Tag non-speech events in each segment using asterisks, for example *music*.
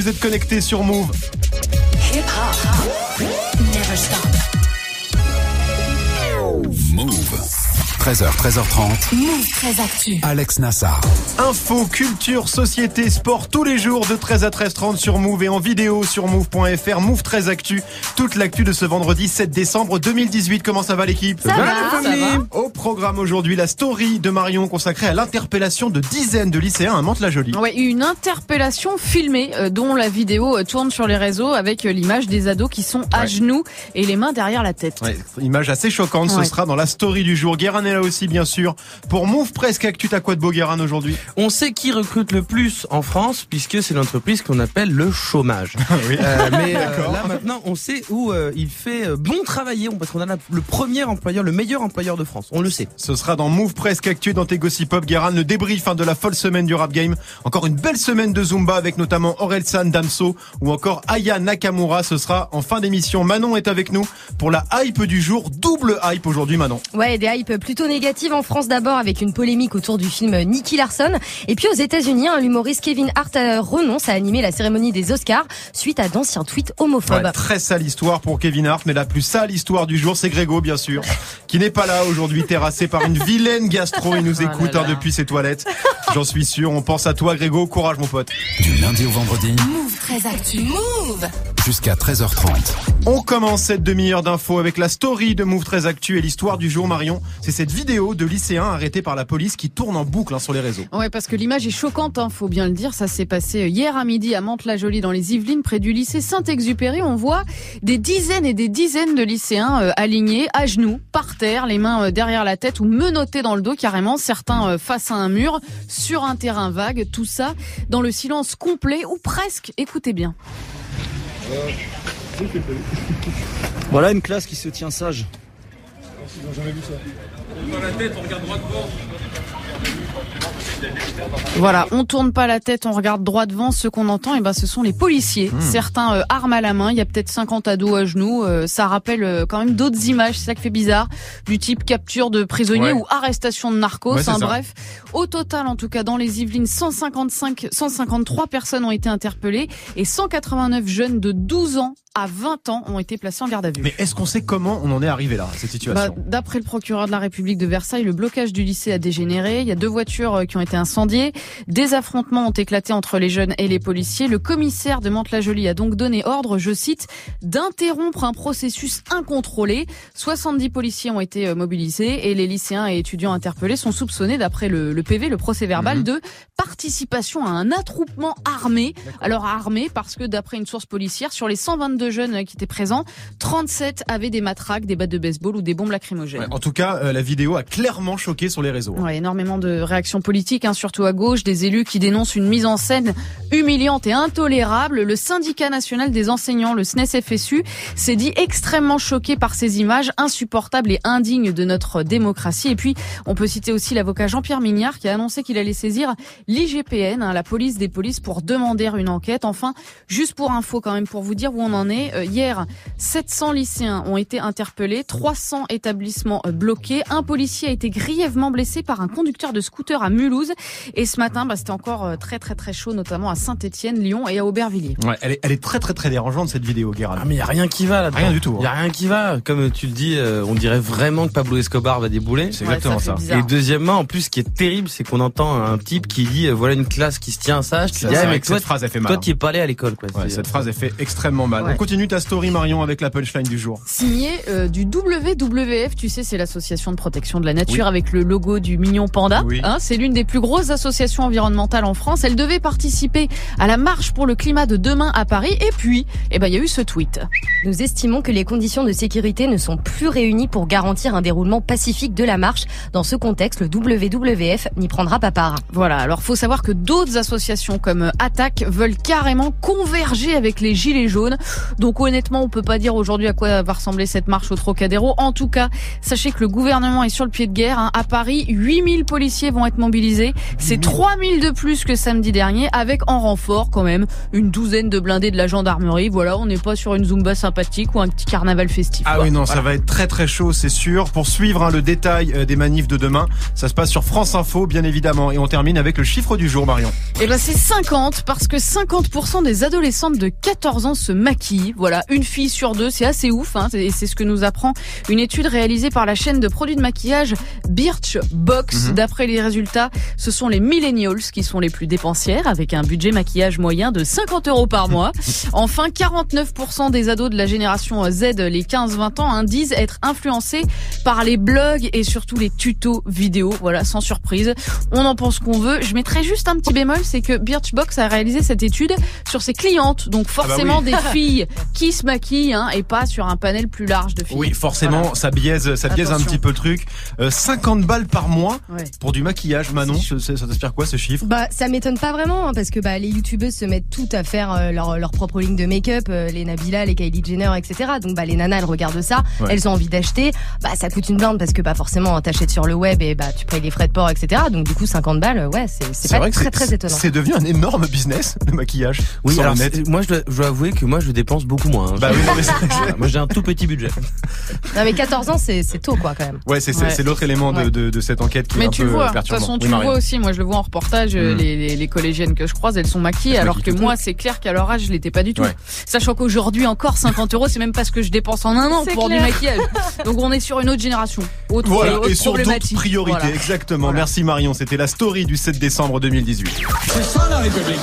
vous êtes connectés sur Move. 13h, 13h30. Move 13 Actu. Alex Nassar. Info, culture, société, sport tous les jours de 13 à 13h30 sur Move et en vidéo sur move.fr. Move 13 Actu. Toute l'actu de ce vendredi 7 décembre 2018. Comment ça va l'équipe Ça, va, ça va. Au programme aujourd'hui, la story de Marion consacrée à l'interpellation de dizaines de lycéens à Mantes-la-Jolie. Ouais, une interpellation filmée euh, dont la vidéo euh, tourne sur les réseaux avec euh, l'image des ados qui sont à Ouais. genoux et les mains derrière la tête. Ouais, image assez choquante, ce sera dans la story du jour. Est là aussi, bien sûr. Pour Move Presque Actu, t'as quoi de beau, Guérin, aujourd'hui? On sait qui recrute le plus en France puisque c'est l'entreprise qu'on appelle le chômage. *laughs* Oui. Euh, mais euh, D'accord. là maintenant, on sait où euh, il fait euh, bon travailler parce qu'on a la- le premier employeur, le meilleur employeur de France. On le sait. Ce sera dans Move Presque Actu, dans tes Gossip Pop, Guérin, le débrief hein, de la folle semaine du rap game. Encore une belle semaine de Zumba avec notamment Orelsan, Damso ou encore Aya Nakamura. Ce sera en fin d'émission. Manon est avec nous pour la hype du jour. Double hype aujourd'hui, Manon. Ouais, des hypes plutôt négatives en France d'abord avec une polémique autour du film Nicky Larson. Et puis aux États-Unis, l'humoriste Kevin Hart euh, renonce à animer la cérémonie des Oscars suite à d'anciens tweets homophobes. Ouais, très sale histoire pour Kevin Hart, mais la plus sale histoire du jour, c'est Grégo, bien sûr, qui n'est pas là aujourd'hui, terrassé par une vilaine gastro. Il nous Oh là écoute là. hein, depuis ses toilettes. J'en suis sûr. On pense à toi, Grégo. Courage, mon pote. Du lundi au vendredi Move 13 Actu. Move. jusqu'à 13h30. On commence cette demi-heure d'infos avec la story de Move 13 Actu et l'histoire du jour, Marion. C'est cette vidéo de lycéens arrêtés par la police qui tourne en boucle hein, sur les réseaux. Ouais, parce que l'image est choquante, hein, faut bien le dire. Ça s'est passé hier à midi à Mantes-la-Jolie dans les Yvelines, près du lycée Saint-Exupéry. On voit des dizaines et des dizaines de lycéens euh, alignés, à genoux, par terre, les mains euh, derrière la tête ou menottés dans le dos carrément. Certains euh, face à un mur, sur un terrain vague. Tout ça dans le silence complet ou presque. Écoutez bien. Voilà une classe qui se tient sage. Voilà, on tourne pas la tête, on regarde droit devant. Ce qu'on entend, et ben, ce sont les policiers. Certains euh, armes à la main. Il y a peut-être 50 ados à genoux. Euh, ça rappelle euh, quand même d'autres images. C'est ça qui fait bizarre, du type capture de prisonniers Ouais. ou arrestation de narcos. Ouais, hein, bref, au total, en tout cas, dans les Yvelines, 155, 153 personnes ont été interpellées et 189 jeunes de 12 ans à 20 ans ont été placés en garde à vue. Mais est-ce qu'on sait comment on en est arrivé là, cette Bah, situation? D'après le procureur de la République de Versailles, le blocage du lycée a dégénéré. Il y a deux voitures euh, qui ont été incendiées. Des affrontements ont éclaté entre les jeunes et les policiers. Le commissaire de Mantes-la-Jolie a donc donné ordre, je cite, d'interrompre un processus incontrôlé. 70 policiers ont été euh, mobilisés et les lycéens et étudiants interpellés sont soupçonnés, d'après le, le PV, le procès verbal, Mhm. de participation à un attroupement armé. Alors armé parce que d'après une source policière, sur les 122 jeunes euh, qui étaient présents, 37 avaient des matraques, des battes de baseball ou des bombes lacrymogènes. Ouais, En tout cas, euh, la vidéo a clairement choqué sur les réseaux. Ouais, énormément de réactions politiques, hein, surtout à gauche, des élus qui dénoncent une mise en scène humiliante et intolérable. Le syndicat national des enseignants, le SNES-FSU, s'est dit extrêmement choqué par ces images insupportables et indignes de notre démocratie. Et puis, on peut citer aussi l'avocat Jean-Pierre Mignard qui a annoncé qu'il allait saisir l'IGPN, hein, la police des polices, pour demander une enquête. Enfin, juste pour info quand même, pour vous dire où on en est, euh, hier, 700 lycéens ont été interpellés, 300 établissements euh, bloqués. Un policier a été grièvement blessé par un conducteur de scooter à Mulhouse. Et ce matin, bah, c'était encore euh, très très très chaud, notamment à Saint-Étienne, Lyon et à Aubervilliers. Ouais, elle, est, elle est très très très dérangeante cette vidéo, Guérin. Ah mais y a rien qui va là. Rien du tout, hein. Y a rien qui va. Comme tu le dis, euh, on dirait vraiment que Pablo Escobar va débouler. C'est Ouais, exactement ça ça. Et deuxièmement, en plus, ce qui est terrible, c'est qu'on entend un type qui dit euh, voilà une classe qui se tient sage. Tu dis ah, mais toi, cette phrase, elle fait mal. toi, hein. tu es pas allé à l'école quoi. Ouais, cette phrase, elle fait extrêmement mal. Ouais. On continue ta story, Marion, avec la punchline du jour. Signé euh, du WWF, tu sais, c'est l'association de protection de la nature avec le logo du mignon panda. Oui. Hein, c'est l'une des plus grosses associations environnementales en France. Elle devait participer à la marche pour le climat de demain à Paris. Et puis, eh ben, il y a eu ce tweet. Nous estimons que les conditions de sécurité ne sont plus réunies pour garantir un déroulement pacifique de la marche. Dans ce contexte, le WWF n'y prendra pas part. Voilà. Alors, faut savoir que d'autres associations comme Attaque veulent carrément converger avec les gilets jaunes. Donc honnêtement, on peut pas dire aujourd'hui à quoi va ressembler cette marche au Trocadéro. En tout cas, sachez que le gouvernement est sur le pied de guerre. hein. À Paris, 8000 policiers vont être mobilisés. C'est 3000 de plus que samedi dernier, avec en renfort quand même une douzaine de blindés de la gendarmerie. Voilà, on n'est pas sur une zumba sympathique ou un petit carnaval festif. Ah quoi. oui, non, ça va être très très chaud, c'est sûr. Pour suivre hein, le détail euh, des manifs de demain, ça se passe sur France Info, bien évidemment. Et on termine avec le chiffre du jour, Marion. Eh ben c'est 50 parce que 50% des adolescentes de 14 ans se maquillent. Voilà, une fille sur deux, c'est assez ouf. Hein, et c'est ce que nous apprend une étude réalisée par la chaîne de produits de maquillage Birchbox. Mhm. D'après les résultats, ce sont les millennials qui sont les plus dépensières, avec un budget maquillage moyen de 50 euros par mois. *laughs* Enfin, 49% des ados de la génération Z, les 15-20 ans, hein, disent être influencés par les blogs et surtout les tutos vidéo. Voilà, sans surprise. On en pense qu'on veut. Je mettrais juste un petit bémol, c'est que Birchbox a réalisé cette étude sur ses clientes, donc forcément des *laughs* filles qui se maquillent, hein, et pas sur un panel plus large de filles. Oui, forcément, ça biaise, ça biaise un petit peu le truc. Euh, 50 balles par mois Ouais. pour du maquillage, Manon. C'est Ça, ça t'inspire quoi ce chiffre? Bah, ça m'étonne pas vraiment hein, parce que bah les youtubeuses se mettent toutes à faire euh, leur, leur propre ligne de make-up, euh, les Nabila, les Kylie Jenner, etc. Donc bah les nanas elles regardent ça, Ouais. elles ont envie d'acheter. Bah ça coûte une blinde parce que bah forcément hein, t'achètes sur le web et bah tu payes les frais de port, etc. Donc du coup 50 balles, ouais c'est pas très très étonnant. c'est devenu un énorme business le maquillage Oui, sur alors moi je dois, je dois avouer que moi je dépense beaucoup moins. hein. Bah oui, non, mais c'est- Voilà, moi j'ai un tout petit budget. Non mais 14 ans c'est c'est tôt quoi quand même. Ouais, c'est Ouais. l'autre élément de, Ouais. de, de cette enquête qui est Mais un tu peu vois, de toute façon, tu vois aussi. Moi, je le vois en reportage, euh, Mm. les, les, les collégiennes que je croise, elles sont maquillées, alors que moi, c'est clair qu'à leur âge, je l'étais pas du tout. Ouais. Sachant qu'aujourd'hui, encore 50 euros, c'est même pas ce que je dépense en un an pour clair. du maquillage. Donc, on est sur une autre génération. Autre, Voilà, autre et sur d'autres priorités, Voilà. exactement. Voilà. Merci Marion, c'était la story du 7 décembre 2018. C'est ça la République.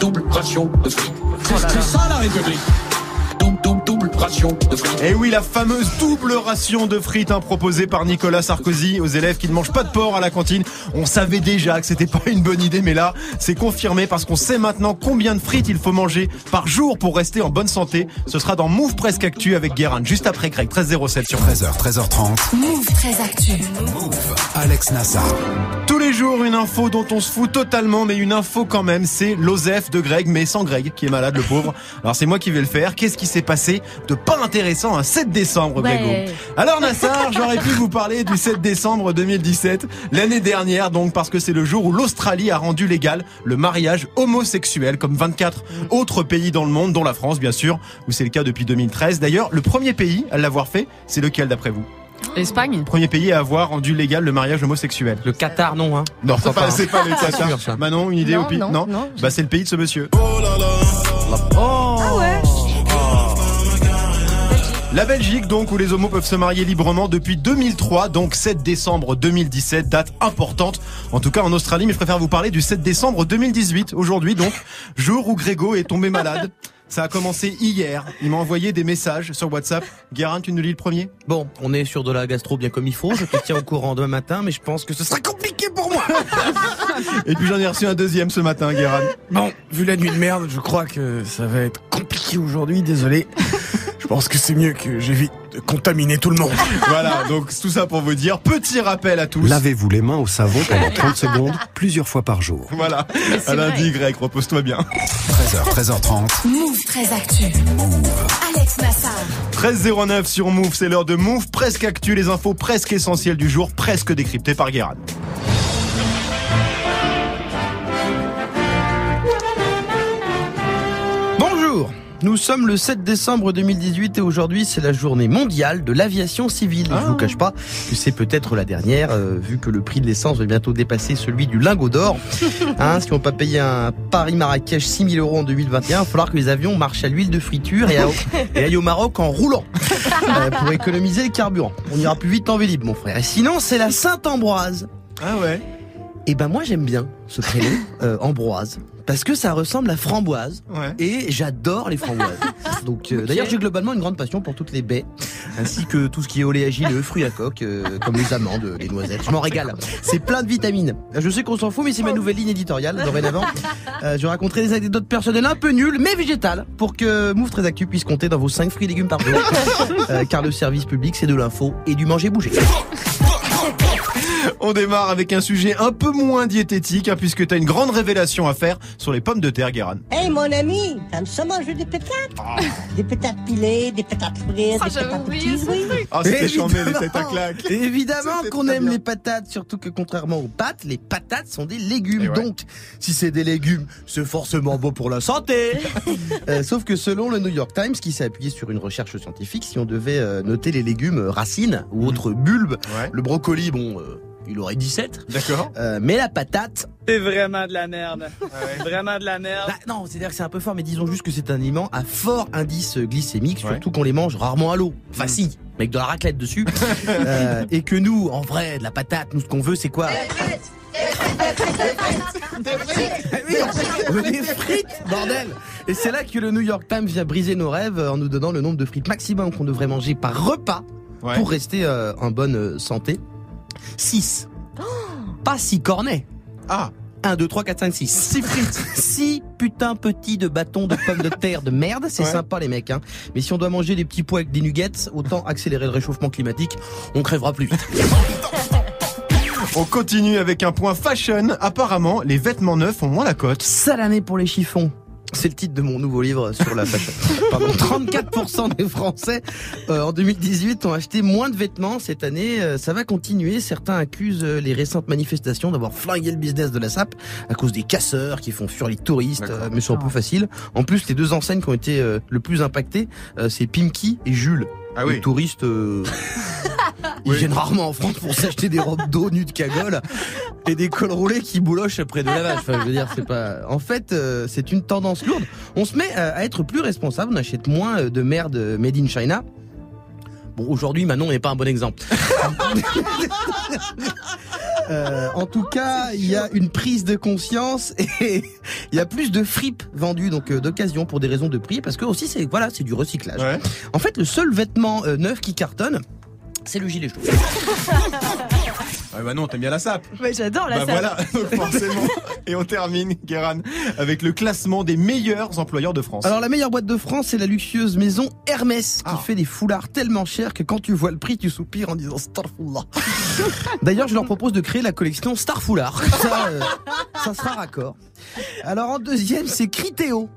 Double ration de fric. C'est ça la République. Ration de. Et oui, la fameuse double ration de frites hein, proposée par Nicolas Sarkozy aux élèves qui ne mangent pas de porc à la cantine. On savait déjà que c'était pas une bonne idée, mais là, c'est confirmé parce qu'on sait maintenant combien de frites il faut manger par jour pour rester en bonne santé. Ce sera dans Move Presque Actu avec Guérin, juste après Greg, 1307 sur 13. 13h, 13h30. Move très actu. Alex Nassar. Tous les jours, une info dont on se fout totalement, mais une info quand même, c'est l'Osef de Greg, mais sans Greg, qui est malade, le pauvre. Alors c'est moi qui vais le faire. Qu'est-ce qui s'est passé de pas intéressant un 7 décembre, Ouais. Grégo Alors Nassar, j'aurais pu vous parler du 7 décembre 2017, l'année dernière donc, parce que c'est le jour où l'Australie a rendu légal le mariage homosexuel, comme 24 autres pays dans le monde, dont la France bien sûr, où c'est le cas depuis 2013. D'ailleurs, le premier pays à l'avoir fait, c'est lequel d'après vous? L'Espagne Premier pays à avoir rendu légal le mariage homosexuel. Le Qatar non hein. Non, c'est pas, pas, hein. c'est pas le *laughs* Qatar. Manon, une idée Non, au pire non, non. Bah c'est le pays de ce monsieur. Oh La Belgique donc où les homos peuvent se marier librement depuis 2003 donc 7 décembre 2017 date importante en tout cas en Australie mais je préfère vous parler du 7 décembre 2018 aujourd'hui donc *laughs* jour où Grégo est tombé malade. Ça a commencé hier. Il m'a envoyé des messages sur WhatsApp. Guérin, tu nous lis le premier? Bon, on est sur de la gastro bien comme il faut. Je te tiens au courant demain matin, mais je pense que ce sera compliqué pour moi. *laughs* Et puis j'en ai reçu un deuxième ce matin, Guérin. Bon, vu la nuit de merde, je crois que ça va être compliqué aujourd'hui, désolé. Je pense que c'est mieux que j'évite de contaminer tout le monde. *laughs* Voilà, donc tout ça pour vous dire. Petit rappel à tous. Lavez-vous les mains au savon pendant *laughs* 30 secondes, plusieurs fois par jour. Voilà. À lundi. Greg, repose-toi bien. 13h, 13h30. Move très actu. Alex Nassar. 13.09 sur Move, c'est l'heure de Move, presque actu, les infos presque essentielles du jour, presque décryptées par Guérin. Nous sommes le 7 décembre 2018 et aujourd'hui c'est la journée mondiale de l'aviation civile. Je vous cache pas que c'est peut-être la dernière euh, vu que le prix de l'essence va bientôt dépasser celui du lingot d'or. *laughs* Hein, si on peut pas payer un Paris-Marrakech 6000 euros en 2021, il va falloir que les avions marchent à l'huile de friture et, à- *laughs* et aillent au Maroc en roulant euh, pour économiser le carburant. On ira plus vite en Vélib mon frère. Et sinon c'est la Sainte-Ambroise. Ah ouais Et ben moi j'aime bien ce prénom *laughs* euh, Ambroise parce que ça ressemble à framboise Ouais. et j'adore les framboises. *laughs* Donc euh, d'ailleurs j'ai globalement une grande passion pour toutes les baies ainsi que tout ce qui est oléagineux, *laughs* fruits à coque euh, comme les amandes, les noisettes. Je m'en régale. C'est plein de vitamines. Je sais qu'on s'en fout mais c'est ma nouvelle ligne éditoriale dorénavant. Euh, je raconterai des anecdotes personnelles un peu nulles mais végétales pour que Move très Actu puisse compter dans vos 5 fruits et légumes par jour. Euh, car le service public c'est de l'info et du manger bouger. On démarre avec un sujet un peu moins diététique, hein, puisque tu as une grande révélation à faire sur les pommes de terre, Guérin. Hey mon ami, t'aimes ça manger des pétates Des pétates pilées, des pétates frites, Ah, des j'avais pétates oublié petites, ce oui. Ah, c'était Évidemment. chambé, les têtes à claque. *laughs* Évidemment C'était qu'on aime bien. les patates, surtout que contrairement aux pâtes, les patates sont des légumes. Ouais. Donc, si c'est des légumes, c'est forcément beau pour la santé. *laughs* Euh, sauf que selon le New York Times, qui s'est appuyé sur une recherche scientifique, si on devait euh, noter les légumes racines ou autres bulbes, Ouais. le brocoli, bon, euh, il aurait 17. D'accord. Euh, mais la patate, C'est vraiment de la merde. Vraiment de la merde. bah, non, c'est-à-dire que c'est un peu fort, mais disons juste que c'est un aliment à fort indice glycémique, Ouais. surtout qu'on les mange rarement à l'eau. Enfin, si, mais avec de la raclette dessus. *laughs* Euh, et que nous, en vrai, de la patate, nous, ce qu'on veut, c'est quoi Oui, en fait, on veut des frites, bordel Et c'est là que le New York Times vient briser nos rêves en nous donnant le nombre de frites maximum qu'on devrait manger par repas Ouais. pour rester euh, en bonne euh, santé. 6. Pas 6 cornets. Ah, 1, 2, 3, 4, 5, 6. 6 frites. *laughs* 6 putains petits de bâtons de pommes de terre de merde. C'est Ouais. sympa les mecs. Hein. Mais si on doit manger des petits pois avec des nuggets, autant accélérer le réchauffement climatique. On crèvera plus vite. *laughs* on continue avec un point fashion. Apparemment, les vêtements neufs ont moins la cote. Sale année pour les chiffons. C'est le titre de mon nouveau livre sur la fashion. *laughs* Pardon, 34% des Français euh, en 2018 ont acheté moins de vêtements cette année. Euh, ça va continuer. Certains accusent euh, les récentes manifestations d'avoir flingué le business de la SAP à cause des casseurs qui font fuir les touristes, euh, mais c'est un peu facile. En plus, les deux enseignes qui ont été euh, le plus impactées, euh, c'est Pimki et Jules. Ah Les oui. touristes, euh, *laughs* ils Oui. viennent rarement en France pour s'acheter des robes d'eau nues de cagole et des cols roulés qui boulochent après de lavage. Enfin, je veux dire, c'est pas. En fait, euh, c'est une tendance lourde. On se met euh, à être plus responsable. On achète moins euh, de merde made in China. Bon, aujourd'hui, Manon n'est pas un bon exemple. *laughs* Euh, en tout cas, il y a une prise de conscience et il y a plus de fripes vendues donc euh, d'occasion pour des raisons de prix parce que aussi c'est voilà c'est du recyclage. Ouais. En fait, le seul vêtement euh, neuf qui cartonne, c'est le gilet chaud. *laughs* Ouais, bah non, t'aimes bien la sape. Ouais, j'adore la Bah salle. voilà, *laughs* donc forcément. Et on termine, Guéran, avec le classement des meilleurs employeurs de France. Alors la meilleure boîte de France, c'est la luxueuse maison Hermès qui Ah. fait des foulards tellement chers que quand tu vois le prix, tu soupires en disant Starfoulard. *laughs* D'ailleurs, je leur propose de créer la collection Star Foulard. Comme Ça, euh, ça sera raccord. Alors en deuxième, c'est Critéo.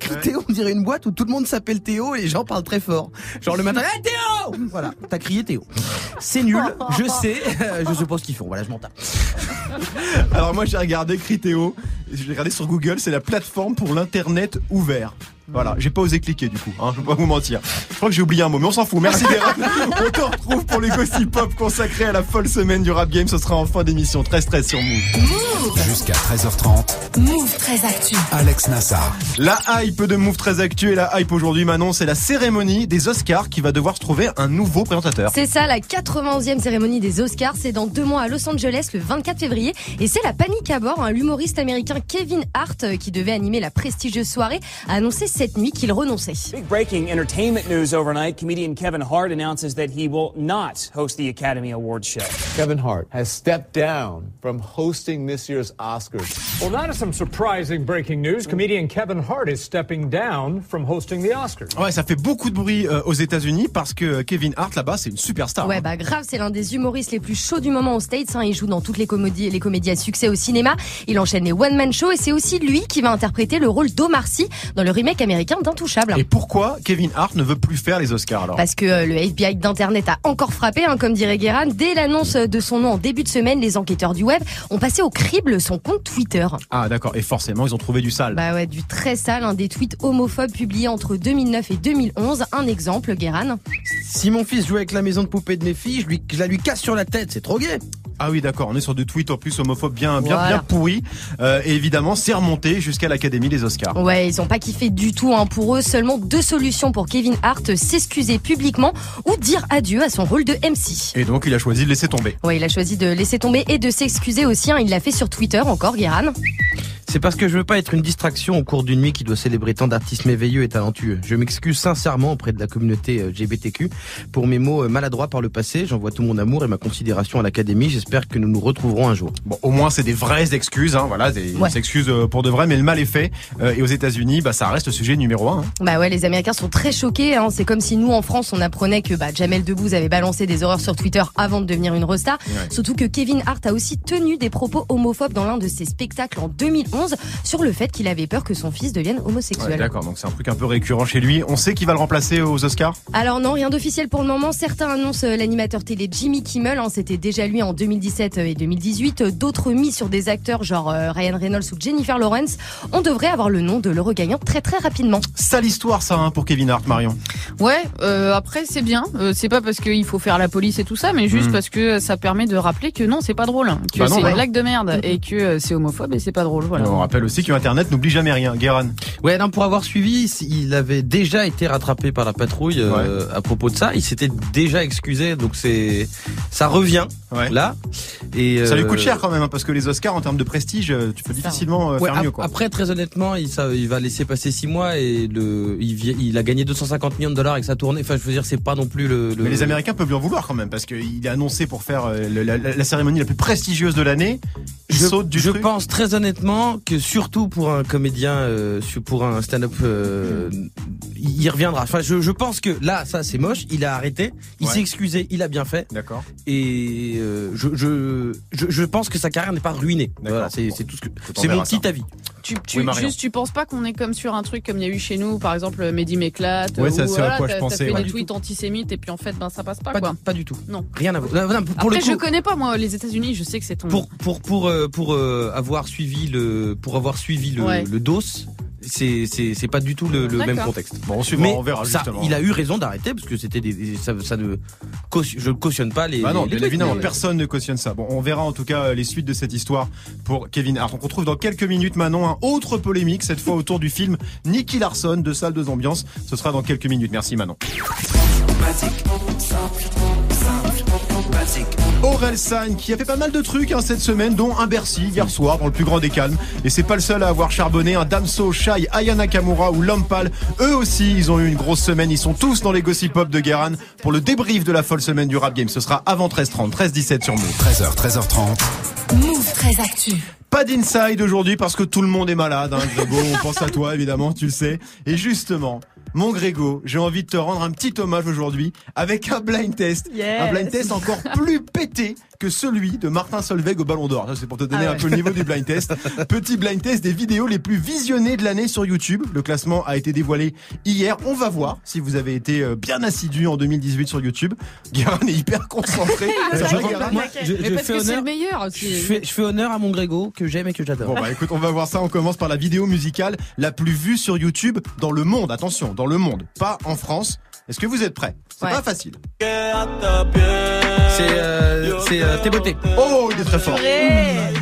Critéo, on dirait une boîte où tout le monde s'appelle Théo et les gens parlent très fort. Genre le matin, *laughs* hey Théo Voilà, t'as crié Théo. C'est nul, je *laughs* sais, *laughs* je sais pas ce qu'ils font. Voilà, je m'en tape. Alors moi j'ai regardé Critéo, j'ai regardé sur Google, c'est la plateforme pour l'internet ouvert. Voilà, j'ai pas osé cliquer du coup, hein, je vais pas vous mentir. Je crois que j'ai oublié un mot, mais on s'en fout. Merci Guérin. *laughs* On te retrouve pour les gossip pop consacrés à la folle semaine du rap game. Ce sera en fin d'émission. Très stress sur Move. Jusqu'à 13h30, Move très actu. Alex Nassar. La hype de Move très actuelle, la hype aujourd'hui Manon, c'est la cérémonie des Oscars qui va devoir se trouver un nouveau présentateur. C'est ça, la 91e cérémonie des Oscars. C'est dans deux mois à Los Angeles, le 24 février. Et c'est la panique à bord. hein. L'humoriste américain Kevin Hart, euh, qui devait animer la prestigieuse soirée, a annoncé cette nuit qu'il renonçait. Big breaking entertainment news overnight. Comedian Kevin Hart announces that he will not host the Academy Awards show. Kevin Hart has stepped down from hosting this year's Oscars. Well, that is some surprising breaking news. Comedian Kevin Hart is stepping down from hosting the Oscars. Ouais, ça fait beaucoup de bruit euh, aux États-Unis parce que Kevin Hart là-bas, c'est une superstar. Ouais, bah grave, c'est l'un des humoristes les plus chauds du moment aux States. hein. Il joue dans toutes les comédies, les comédies à succès au cinéma. Il enchaîne les one-man shows et c'est aussi lui qui va interpréter le rôle d'Omar Sy dans le remake américain d'Intouchable. Et pourquoi Kevin Hart ne veut plus faire les Oscars alors Parce que euh, le FBI d'Internet a encore frappé, hein, comme dirait Guérin. Dès l'annonce de son nom en début de semaine, les enquêteurs du web ont passé au crible son compte Twitter. Ah d'accord, et forcément ils ont trouvé du sale. Bah ouais, du très sale, un des tweets homophobes publiés entre 2009 et 2011. Un exemple, Guérin. Si mon fils joue avec la maison de poupée de mes filles, je, lui, je la lui casse sur la tête, c'est trop gay. Ah oui d'accord, on est sur des tweets en plus homophobes bien bien Voilà. bien pourris. Euh, et évidemment, c'est remonté jusqu'à l'Académie des Oscars. Ouais, ils ont pas kiffé du tout. Hein. Pour eux, seulement deux solutions pour Kevin Hart s'excuser publiquement ou dire adieu à son rôle de MC. Et donc il a choisi de laisser tomber. Ouais, il a choisi de laisser tomber et de s'excuser aussi. hein. Il l'a fait sur Twitter encore, Guérin. C'est parce que je veux pas être une distraction au cours d'une nuit qui doit célébrer tant d'artistes merveilleux et talentueux. Je m'excuse sincèrement auprès de la communauté euh, GBTQ pour mes mots euh, maladroits par le passé. J'envoie tout mon amour et ma considération à l'académie. J'espère que nous nous retrouverons un jour. Bon, au moins c'est des vraies excuses, hein, voilà, des Ouais. excuses euh, pour de vrai, mais le mal est fait. Euh, et aux États-Unis, bah ça reste le sujet numéro un. hein. Bah ouais, les Américains sont très choqués. Hein. C'est comme si nous, en France, on apprenait que bah, Jamel Debbouze avait balancé des horreurs sur Twitter avant de devenir une resta. Ouais. Surtout que Kevin Hart a aussi tenu des propos homophobes dans l'un de ses spectacles en 2011 sur le fait qu'il avait peur que son fils devienne homosexuel. Ouais, D'accord, donc c'est un truc un peu récurrent chez lui. On sait qu'il va le remplacer aux Oscars. Alors non, rien d'officiel pour le moment. Certains annoncent euh, l'animateur télé Jimmy Kimmel. hein, C'était déjà lui en 2017 et 2018. Euh, D'autres mis sur des acteurs genre euh, Ryan Reynolds ou Jennifer Lawrence. On devrait avoir le nom de l'heureux gagnant très très rapidement. Sale histoire ça hein, pour Kevin Hart, Marion. Ouais, euh, après c'est bien. Euh, c'est pas parce qu'il faut faire la police et tout ça, mais juste Mm. parce que ça permet de rappeler que non, c'est pas drôle, que Bah c'est ouais. une blague de merde et que euh, c'est homophobe et c'est pas drôle. Voilà. On rappelle aussi que Internet n'oublie jamais rien. Guéran. Ouais, non, pour avoir suivi, il avait déjà été rattrapé par la patrouille euh, à propos de ça. Il s'était déjà excusé, donc c'est ça revient là. Et Ça lui euh, coûte cher quand même, hein, parce que les Oscars en termes de prestige, euh, tu peux difficilement euh, Ouais, faire ap- mieux quoi. Après, très honnêtement, il, ça, il va laisser passer six mois et le, il, il a gagné 250 millions de dollars avec sa tournée. Enfin, je veux dire, c'est pas non plus le. le- Mais les Américains peuvent lui en vouloir quand même, parce qu'il est annoncé pour faire euh, le- la, la- la cérémonie la plus prestigieuse de l'année. Il je, saute du je truc. pense très honnêtement que surtout pour un comédien, euh, pour un stand-up, euh, il reviendra. Enfin, je, je pense que là, ça c'est moche. Il a arrêté, il Ouais. s'est excusé, il a bien fait. D'accord. Et euh, je, je, je, je pense que sa carrière n'est pas ruinée. Voilà, c'est c'est tout ce que. C'est mon petit ça. avis. Tu, tu, Oui, Marion. juste, tu penses pas qu'on est comme sur un truc comme il y a eu chez nous, par exemple, Mehdi m'éclate, Ouais, c'est à voilà, quoi je pensais, fait ouais. des tweets antisémites et puis en fait, ben ça passe pas, Pas, quoi. du- pas du tout. Non. Rien à voir. Non, non, pour Après, le coup, je connais pas moi les États-Unis. Je sais que c'est ton. pour pour pour euh, pour euh, avoir suivi le pour avoir suivi le, Ouais. le dos c'est c'est c'est pas du tout le, même contexte Bon, on suivra, mais on verra ça, il a eu raison d'arrêter parce que c'était des des- ça, ça ne je ne cautionne pas les Bah non, les bien trucs, évidemment, mais- personne ne cautionne ça. Bon, on verra en tout cas euh, les suites de cette histoire pour Kevin Hart. On retrouve dans quelques minutes Manon un autre polémique, cette fois autour du film Nicky Larson de Salle de Ambiance. Ce sera dans quelques minutes. Merci Manon. Aurel San qui a fait pas mal de trucs hein, cette semaine, dont un Bercy hier soir dans le plus grand des calmes. Et c'est pas le seul à avoir charbonné. Un Damso, Shai, Aya Nakamura ou Lompal, eux aussi, ils ont eu une grosse semaine. Ils sont tous dans les gossip pop de Guéran pour le débrief de la folle semaine du rap game. Ce sera avant 13h30, 13h17 sur Move. 13h, 13h30. Move très actu. Pas d'inside aujourd'hui parce que tout le monde est malade, hein, Grégo. On pense à toi, évidemment, tu le sais. Et justement, mon Grégo, j'ai envie de te rendre un petit hommage aujourd'hui avec un blind test. Yes. Un blind test encore plus pété que celui de Martin Solveig au Ballon d'Or. C'est pour te donner Ah un peu le niveau du blind test. *laughs* Petit blind test des vidéos les plus visionnées de l'année sur YouTube. Le classement a été dévoilé hier. On va voir si vous avez été euh, bien assidu en 2018 sur YouTube. *laughs* Guérin est hyper concentré. *laughs* Ça va, Guérin Moi, je, Mais je parce fais que c'est le honneur meilleur. je c'est- fais, je fais honneur à mon Grégo que j'aime et que j'adore. Bon bah écoute, on va voir ça. On commence par la vidéo musicale la plus vue sur YouTube dans le monde. Attention, dans le monde, pas en France. Est-ce que vous êtes prêts? C'est Ouais. pas facile. C'est euh, c'est euh, tes beautés. Oh, il est très fort.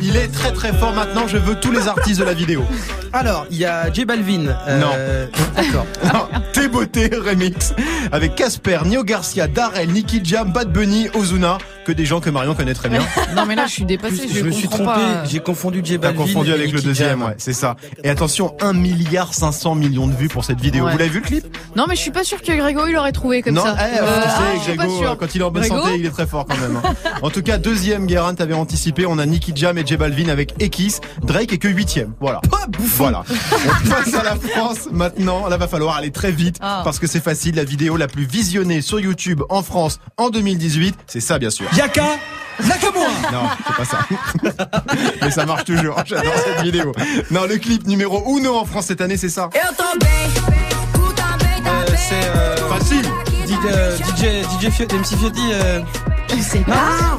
Il est très très fort maintenant. Je veux tous les artistes de la vidéo. Alors, il y a J Balvin. euh, D'accord. *laughs* Non, T'es beauté remix avec Casper, Nio Garcia, Darrell, Nicky Jam, Bad Bunny, Ozuna, que des gens que Marion connaît très bien. *laughs* Non mais là, je suis dépassée. Je, Je, me suis comprends trompé, pas. j'ai confondu J T'as Balvin. confondu et avec le deuxième, Jam. ouais, c'est ça. Et attention, 1 milliard 500 millions de vues pour cette vidéo. Ouais. Vous l'avez vu le clip? Non mais je suis pas sûre que Grégo il aurait trouvé comme non, ça. Euh, tu ah, sais, pas Grégo, euh, quand il est en bonne Grégo santé, il est très fort quand même. hein. En tout cas, deuxième, Guérin, t'avais anticipé. On a Nicky Jam et J Balvin avec Ekis. Drake est que huitième. Voilà. Voilà. On passe à la France maintenant. Là, va falloir aller très vite Ah. parce que c'est facile. La vidéo la plus visionnée sur YouTube en France en 2018, c'est ça, bien sûr. Yaka Nakamura Non, c'est pas ça. *laughs* Mais ça marche toujours. J'adore cette vidéo. Non, le clip numéro uno en France cette année, c'est ça. Euh, c'est euh, Facile. DJ, euh, DJ, DJ Fio- MC Fiotti. euh, Je sais pas.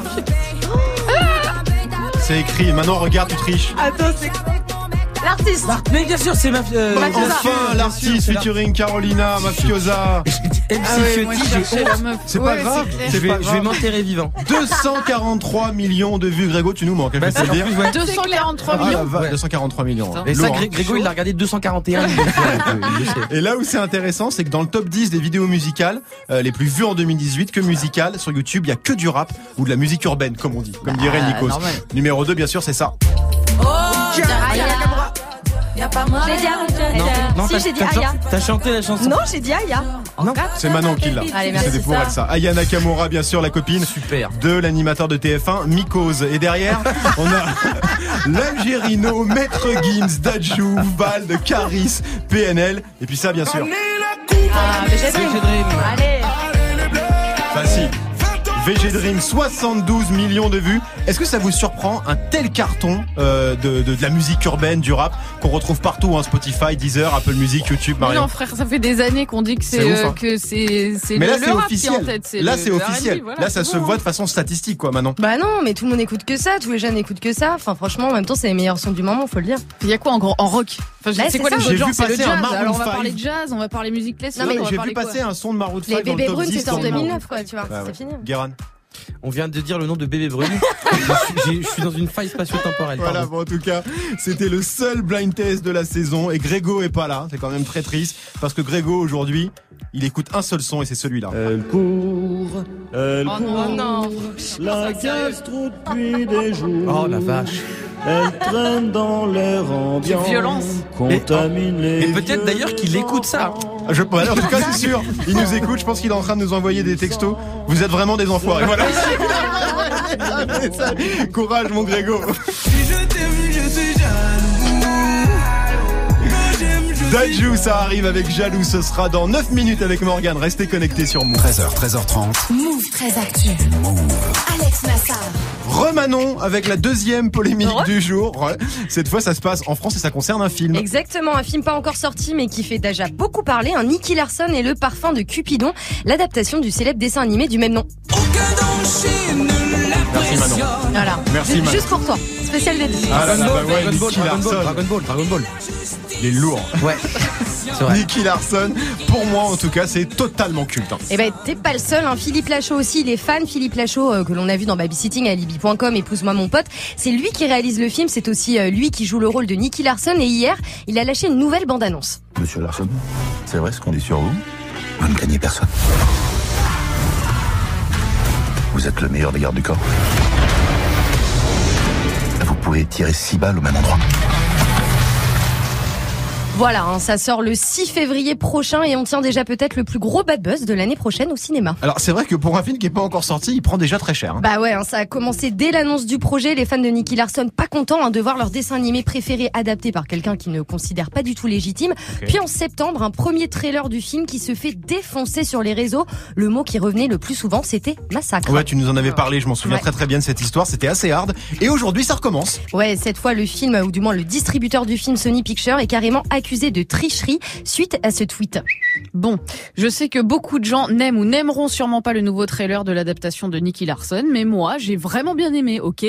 C'est écrit. Maintenant, regarde, tu triches. Attends, c'est l'artiste. Mais bien sûr, c'est ma. euh, sûr, Enfin, l'artiste featuring Carolina Mafiosa. Ah ouais. C'est pas Ouais, grave. C'est vais, pas je vais grave. m'enterrer vivant. *laughs* 243 millions de vues, Grégo, tu nous manques, je Bah, vais te c'est le en dire. plus, ouais. 243 Ah, millions. va- Ouais. 243 millions. hein. Et ça. Grégo, il l'a regardé 241 *laughs* millions de fois, donc, euh, il le sait. Et là où c'est intéressant, c'est que dans le top 10 des vidéos musicales, euh, les plus vues en 2018, que musicales, sur YouTube, il y a que du rap ou de la musique urbaine, comme on dit, comme dirait Bah, Nikos. normal. Numéro 2, bien sûr, c'est ça. J'ai dit Aya. Non, Si, j'ai dit t'as Aya. T'as chanté la chanson Non, j'ai dit Aya. Non. C'est Manon qui l'a. Allez, merci, C'était pour ça. elle ça. Aya Nakamura, bien sûr, la copine Super. de l'animateur de TF1, Mikos. Et derrière, on a *laughs* l'Algérino, Maître Gims, Dajou, Vald, Caris, PNL. Et puis ça, bien sûr. Ah, mais j'ai. Allez. VG Dream, 72 millions de vues. Est-ce que ça vous surprend un tel carton euh, de, de, de la musique urbaine, du rap, qu'on retrouve partout, hein, Spotify, Deezer, Apple Music, YouTube, Marion non, frère, ça fait des années qu'on dit que c'est euh, hein. que c'est c'est Mais le, là, c'est est en officiel. tête. Là, c'est officiel. Voilà, Là, ça se bon. voit de façon statistique, quoi, Manon. Bah non, mais tout le monde écoute que ça, tous les jeunes écoutent que ça. Enfin, franchement, en même temps, c'est les meilleurs sons du moment, faut le dire. Il y a quoi en, gros- en rock? Enfin, Bah, C'est quoi ça. les genres? vu C'est le jazz. Alors on va parler de jazz, on va parler musique classique. J'ai vu passer un son de Maroon 5 Les dans le bébés top brunes, 10 c'était en dans le monde. 2009, quoi, tu vois. C'est fini. Guérin. On vient de dire le nom de Bébé Brune. *laughs* je, suis, j'ai- je suis dans une faille spatio-temporelle. Voilà, bon, en tout cas, c'était le seul blind test de la saison et Grégo est pas là. C'est quand même très triste parce que Grégo aujourd'hui, il écoute un seul son et c'est celui-là. Elle court, elle Oh non, court, non. la gastro depuis des jours. Oh la vache. Elle traîne dans l'air ambiant, violence. contamine les Et peut-être d'ailleurs qu'il écoute ça. Je, en tout cas, c'est sûr. Il nous écoute. Je pense qu'il est en train de nous envoyer des textos. Vous êtes vraiment des enfoirés. Voilà. *laughs* Courage, mon Grégo. Dajou, ça arrive avec Jaloux. Ce sera dans 9 minutes avec Morgane. Restez connectés sur Move. 13h, 13h30. Move très actu. Alex Nassar. Remanon avec la deuxième polémique du jour. Ouais. Cette fois, ça se passe en France et ça concerne un film. Exactement, un film pas encore sorti mais qui fait déjà beaucoup parler, un Nicky Larson et le parfum de Cupidon, l'adaptation du célèbre dessin animé du même nom. Merci Manon. Voilà. Merci, Manon. Juste pour toi. Spécial dédicace. Ah là là, Dragon bah Ball, Dragon Ball, Nicky Dragon Ball, Larson. Dragon Ball, Dragon Ball. Il est lourd. Ouais. *laughs* Vrai. Nicky Larson, pour moi en tout cas, c'est totalement culte. hein. Eh ben, t'es pas le seul, hein. Philippe Lachaud aussi, il est fan. Philippe Lachaud, euh, que l'on a vu dans Babysitting à Libby.com, épouse-moi mon pote. C'est lui qui réalise le film, c'est aussi euh, lui qui joue le rôle de Nicky Larson. Et hier, il a lâché une nouvelle bande-annonce. Monsieur Larson, c'est vrai ce qu'on dit sur vous Vous ne gagnez personne. Vous êtes le meilleur des gardes du corps. Vous pouvez tirer six balles au même endroit. Voilà, hein, ça sort le 6 février prochain et on tient déjà peut-être le plus gros bad buzz de l'année prochaine au cinéma. Alors c'est vrai que pour un film qui est pas encore sorti, il prend déjà très cher. hein. Bah ouais, hein, ça a commencé dès l'annonce du projet. Les fans de Nicky Larson pas contents de voir leur dessin animé préféré adapté par quelqu'un qui ne considère pas du tout légitime. Puis en septembre, un premier trailer du film qui se fait défoncer sur les réseaux. Le mot qui revenait le plus souvent, c'était massacre. Ouais, tu nous en avais parlé, je m'en souviens Ouais. très très bien de cette histoire, c'était assez hard. Et aujourd'hui, ça recommence. Ouais, cette fois, le film, ou du moins le distributeur du film Sony Pictures, est carrément accusé de tricherie suite à ce tweet. Bon, je sais que beaucoup de gens n'aiment ou n'aimeront sûrement pas le nouveau trailer de l'adaptation de Nicky Larson, mais moi, j'ai vraiment bien aimé, ok?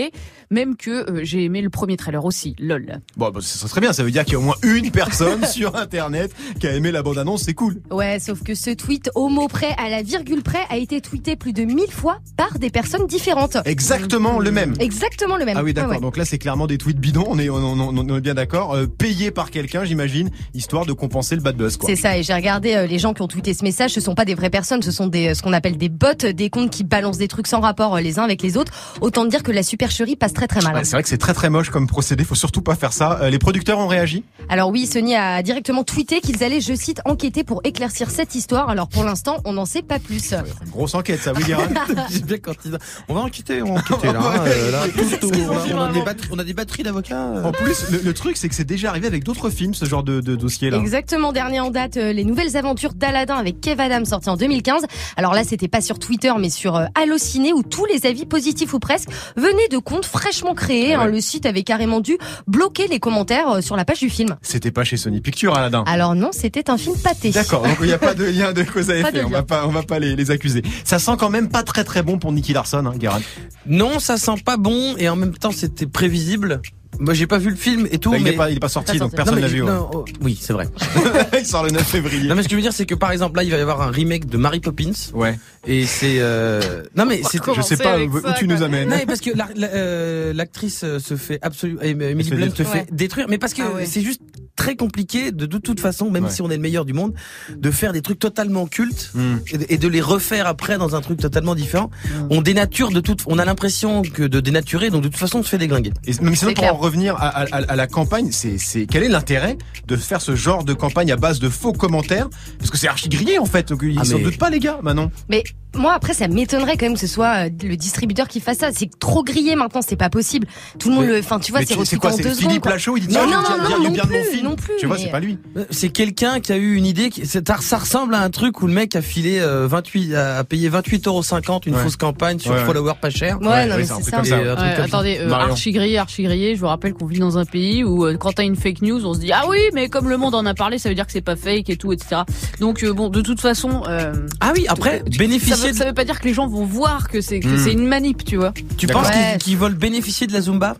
Même que euh, j'ai aimé le premier trailer aussi, lol. Bon, bah, ça serait bien, ça veut dire qu'il y a au moins une personne *laughs* sur Internet qui a aimé la bande-annonce, c'est cool. Ouais, sauf que ce tweet, au mot près, à la virgule près, a été tweeté plus de 1000 fois par des personnes différentes. Exactement le même. Exactement le même. Ah oui, d'accord. Ouais. Donc là, c'est clairement des tweets bidons. On est, on, on- on est bien d'accord. Euh, payés par quelqu'un, j'imagine, histoire de compenser le bad buzz. C'est ça, et j'ai regardé euh, les gens qui ont tweeté ce message, ce sont pas des vraies personnes, ce sont des euh, ce qu'on appelle des bots, des comptes qui balancent des trucs sans rapport les uns avec les autres. Autant dire que la supercherie passe très très mal. hein. Ouais, c'est vrai que c'est très très moche comme procédé. Faut surtout pas faire ça. Euh, les producteurs ont réagi? Alors oui, Sony a directement tweeté qu'ils allaient, je cite, enquêter pour éclaircir cette histoire. Alors pour l'instant, on n'en sait pas plus. Une grosse enquête, ça, oui, *laughs* bien quand ils... On va enquêter, on va enquêter là. *laughs* euh, là, tout, tout, on, a, des batteries, on a des batteries d'avocats. euh. En plus, le, le truc, c'est que c'est déjà arrivé avec d'autres films, ce genre de, de dossier-là. Exactement, dernier en date, euh, les nouvelles aventures d'Aladin avec Kev Adams sorti en 2015. Alors là, c'était pas sur Twitter, mais sur euh, Allociné, où tous les avis positifs ou presque venaient de comptes fraîchement créés. hein. Le site avait carrément dû bloquer les commentaires euh, sur la page du film. C'était pas chez Sony Pictures, Aladdin. Alors non, c'était un film pâté. D'accord, donc il n'y a pas de lien de cause à *laughs* effet. On va pas, on va pas les, les accuser. Ça sent quand même pas très très bon pour Nicky Larson, hein, Guérin. Non, ça sent pas bon et en même temps c'était prévisible. Moi j'ai pas vu le film et tout. Bah, il mais est pas- il est pas sorti, donc personne l'a vu, ouais. non, oh, oui, c'est vrai. *laughs* il sort le 9 février. Non mais ce que je veux dire c'est que par exemple là il va y avoir un remake de Mary Poppins. Ouais. Et c'est euh... non mais c'est Je sais pas où, où tu nous amènes. Non, mais parce que la- la- euh, l'actrice euh, se fait absolument, Emily fait Blunt se fait détruire, mais parce que Ah ouais. c'est juste très compliqué de, de toute façon, même Ouais. si on est le meilleur du monde, de faire des trucs totalement cultes Hmm. et, de, et de les refaire après dans un truc totalement différent. On dénature de toute, on a l'impression que de dénaturer, donc de toute façon on se fait déglinguer. Et mais sinon, C'est pour clair. en revenir à, à- à la campagne, c'est, c'est quel est l'intérêt de faire ce genre de campagne à base de faux commentaires? Parce que c'est archi grillé en fait. Ils Ah, s'en mais- doutent pas les gars, Manon. Mais moi après ça m'étonnerait quand même que ce soit euh, le distributeur qui fasse ça. C'est trop grillé maintenant, c'est pas possible. Tout le monde Mais- le, enfin tu vois, c'est tu- c'est recruté quoi en C'est deux secondes. Philippe quoi. Lachaud, il dit Non, non, non, non, bien de mon non plus, film. non plus, Tu vois, c'est pas lui. Euh, C'est quelqu'un qui a eu une idée. qui- Ça ressemble à un truc où le mec a filé euh, 28, a payé 28,50 euros une Ouais. fausse campagne sur Ouais, follower pas cher. Ouais, non mais c'est ça. euh, attendez, euh, archi grillé, archi grillé. Je vous rappelle qu'on vit dans un pays où euh, quand t'as une fake news, on se dit ah oui, mais comme le monde en a parlé, ça veut dire que c'est pas fake et tout, etc. Donc euh, bon, de toute façon, euh, Ah oui, après, bénéficier veut, de ça veut pas dire que les gens vont voir que c'est que Hmm. c'est une manip, tu vois. Tu penses Ouais. qu'ils veulent bénéficier de la Zumba?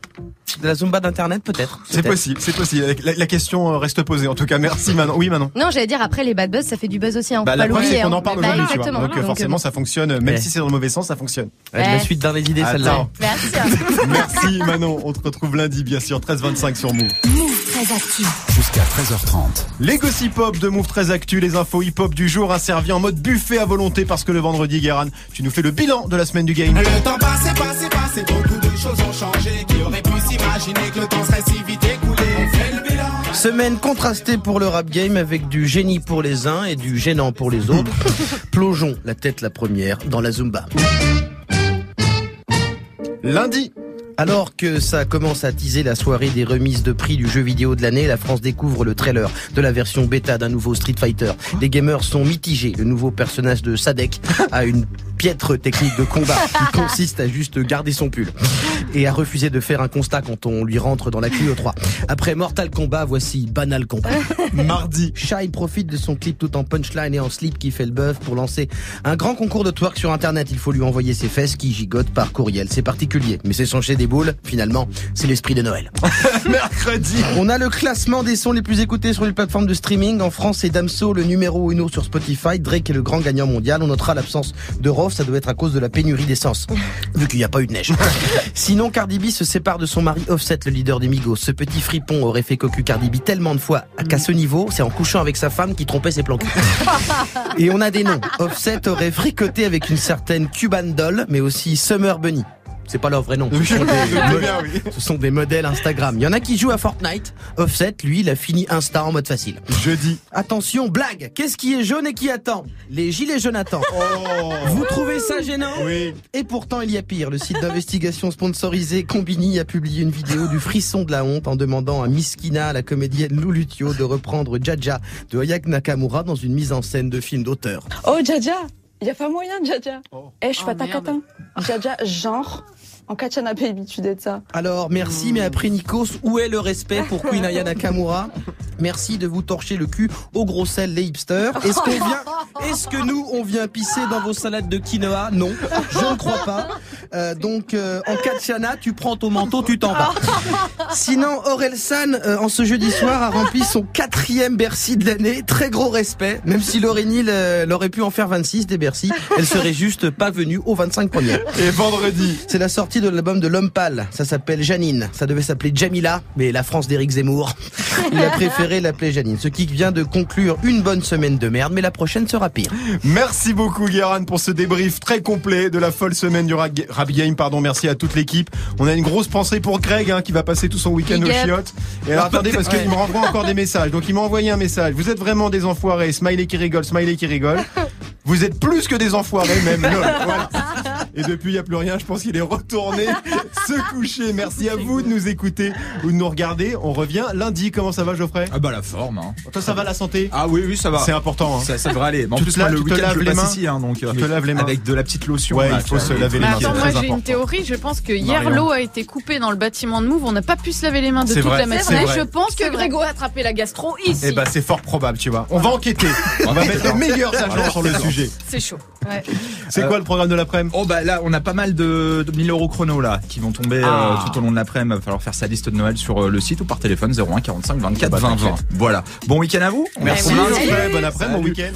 De la Zumba d'Internet, peut-être C'est possible, c'est possible. La, la question euh, reste posée. En tout cas, merci *laughs* Manon. Oui, Manon. Non, j'allais dire après les bad buzz, ça fait du buzz aussi. Hein. Bah, la preuve, c'est qu'on en parle Bah, aujourd'hui, tu vois. exactement. Donc, euh, Donc, forcément, euh, ça fonctionne. Même Ouais. si c'est dans le mauvais sens, ça fonctionne. Ouais, Ouais. La suite dans les idées, celle-là. Merci. *laughs* Merci Manon. On te retrouve lundi, bien sûr, 13h25 sur Move. Move très actu. Jusqu'à 13h30. Les gossip hop de Move très Actu, les infos hip hop du jour, servi en mode buffet à volonté parce que le vendredi, Guéran, tu nous fais le bilan de la semaine du game. Le temps passé, passé, passé, beaucoup de choses ont changé. Qui aurait pu s'imaginer que le temps serait si vite écoulé On fait le bilan. Semaine contrastée pour le rap game avec du génie pour les uns et du gênant pour les autres. *laughs* Plongeons la tête la première dans la Zumba. Lundi, Alors que ça commence à teaser la soirée des remises de prix du jeu vidéo de l'année, la France découvre le trailer de la version bêta d'un nouveau Street Fighter. Les gamers sont mitigés. Le nouveau personnage de Sadek a une piètre technique de combat qui *laughs* consiste à juste garder son pull et à refuser de faire un constat quand on lui rentre dans la Clio 3. Après Mortal Kombat, voici Banal Combat. *laughs* mardi, Shai profite de son clip tout en punchline et en slip qui fait le buzz pour lancer un grand concours de twerk sur internet. Il faut lui envoyer ses fesses qui gigotent par courriel. C'est particulier, mais c'est changer des boules. Finalement, c'est l'esprit de Noël. *laughs* mercredi, On a le classement des sons les plus écoutés sur les plateformes de streaming. En France, c'est Damso, le numéro 1 sur Spotify. Drake est le grand gagnant mondial. On notera l'absence de Rof, ça doit être à cause de la pénurie d'essence, vu qu'il n'y a pas eu de neige. *laughs* Sinon, Cardi B se sépare de son mari Offset, le leader des Migos. Ce petit fripon aurait fait cocu Cardi B tellement de fois qu'à ce niveau, c'est en couchant avec sa femme qui trompait ses plans. *laughs* Et on a des noms. Offset aurait fricoté avec une certaine Cuban Doll, mais aussi Summer Bunny. C'est pas leur vrai nom. *laughs* Ce sont, des, bien, oui. ce sont des modèles Instagram. Il y en a qui jouent à Fortnite. Offset, lui, il a fini Insta en mode facile. jeudi, Attention, blague. Qu'est-ce qui est jaune et qui attend? Les gilets jaunes attendent. Vous trouvez ça gênant? Oui. Et pourtant, il y a pire. Le site d'investigation sponsorisé Combini a publié une vidéo du frisson de la honte en demandant à Miskina, la comédienne Loulutio, de reprendre Jaja de Hayek Nakamura dans une mise en scène de film d'auteur. Oh, Jaja Y a pas moyen, Jaja Eh, je suis Oh, pas ta merde. catin. Jaja, genre, en Kachana Baby, tu de ça. Alors, merci, mais après Nikos, où est le respect pour Queen Aya Nakamura? Merci de vous torcher le cul au gros sel, les hipsters. Est-ce qu'on vient, est-ce que nous, on vient pisser dans vos salades de quinoa? Non, je ne crois pas. Euh, donc, euh, en Kachana, tu prends ton manteau, tu t'en vas. Sinon, Aurel San, euh, en ce jeudi soir, a rempli son quatrième Bercy de l'année. Très gros respect. Même si Laurénil euh, l'aurait pu en faire 26 des Bercy, elle serait juste pas venue aux 25 premières. Et vendredi, C'est la sortie de l'album de l'homme pâle. Ça s'appelle Janine. Ça devait s'appeler Jamila, mais la France d'Éric Zemmour. Il a préféré l'appeler Janine. Ce qui vient de conclure une bonne semaine de merde, mais la prochaine sera pire. merci beaucoup Guéran pour ce débrief très complet de la folle semaine du rap rap game. Pardon, merci à toute l'équipe. On a une grosse pensée pour Greg hein, qui va passer tout son week-end au chiottes. Et alors attendez parce qu'il me renvoie encore des messages. Donc il m'a envoyé un message. Vous êtes vraiment des enfoirés. Smiley qui rigole, smiley qui rigole. Vous êtes plus que des enfoirés même. Voilà. Et depuis, il n'y a plus rien. Je pense qu'il est retourné *laughs* se coucher. Merci à vous de nous écouter ou de nous regarder. On revient lundi. Comment ça va, Geoffrey? Ah bah la forme. Hein. Toi, ça va la santé? Ah oui oui ça va. C'est important. Hein. Ça, ça devrait aller. Mais en Tu plus te moi, le tu te week-end laves je les mains ici hein, donc Tu te laves les mains avec de la petite lotion. Ouais, là, il faut se laver les mains. attends, moi j'ai une théorie, je pense que hier l'eau a été coupée dans le bâtiment de Move, on n'a pas pu se laver les mains de toute vrai, la matinée. Je pense que. Grégo a attrapé la gastro ici. Eh ben, c'est fort probable, tu vois. On va enquêter. On va mettre les meilleurs agents sur le sujet. C'est chaud. C'est quoi le programme de l'après-midi? Là on a pas mal de, de 1000 euros chrono là qui vont tomber Ah. euh, tout au long de l'après-midi. Va falloir faire sa liste de Noël sur euh, le site ou par téléphone 01 45 24 Bah, 20 20. t'inquiète. Voilà. Bon week-end à vous. Merci. Ouais. Bon après, bon week-end.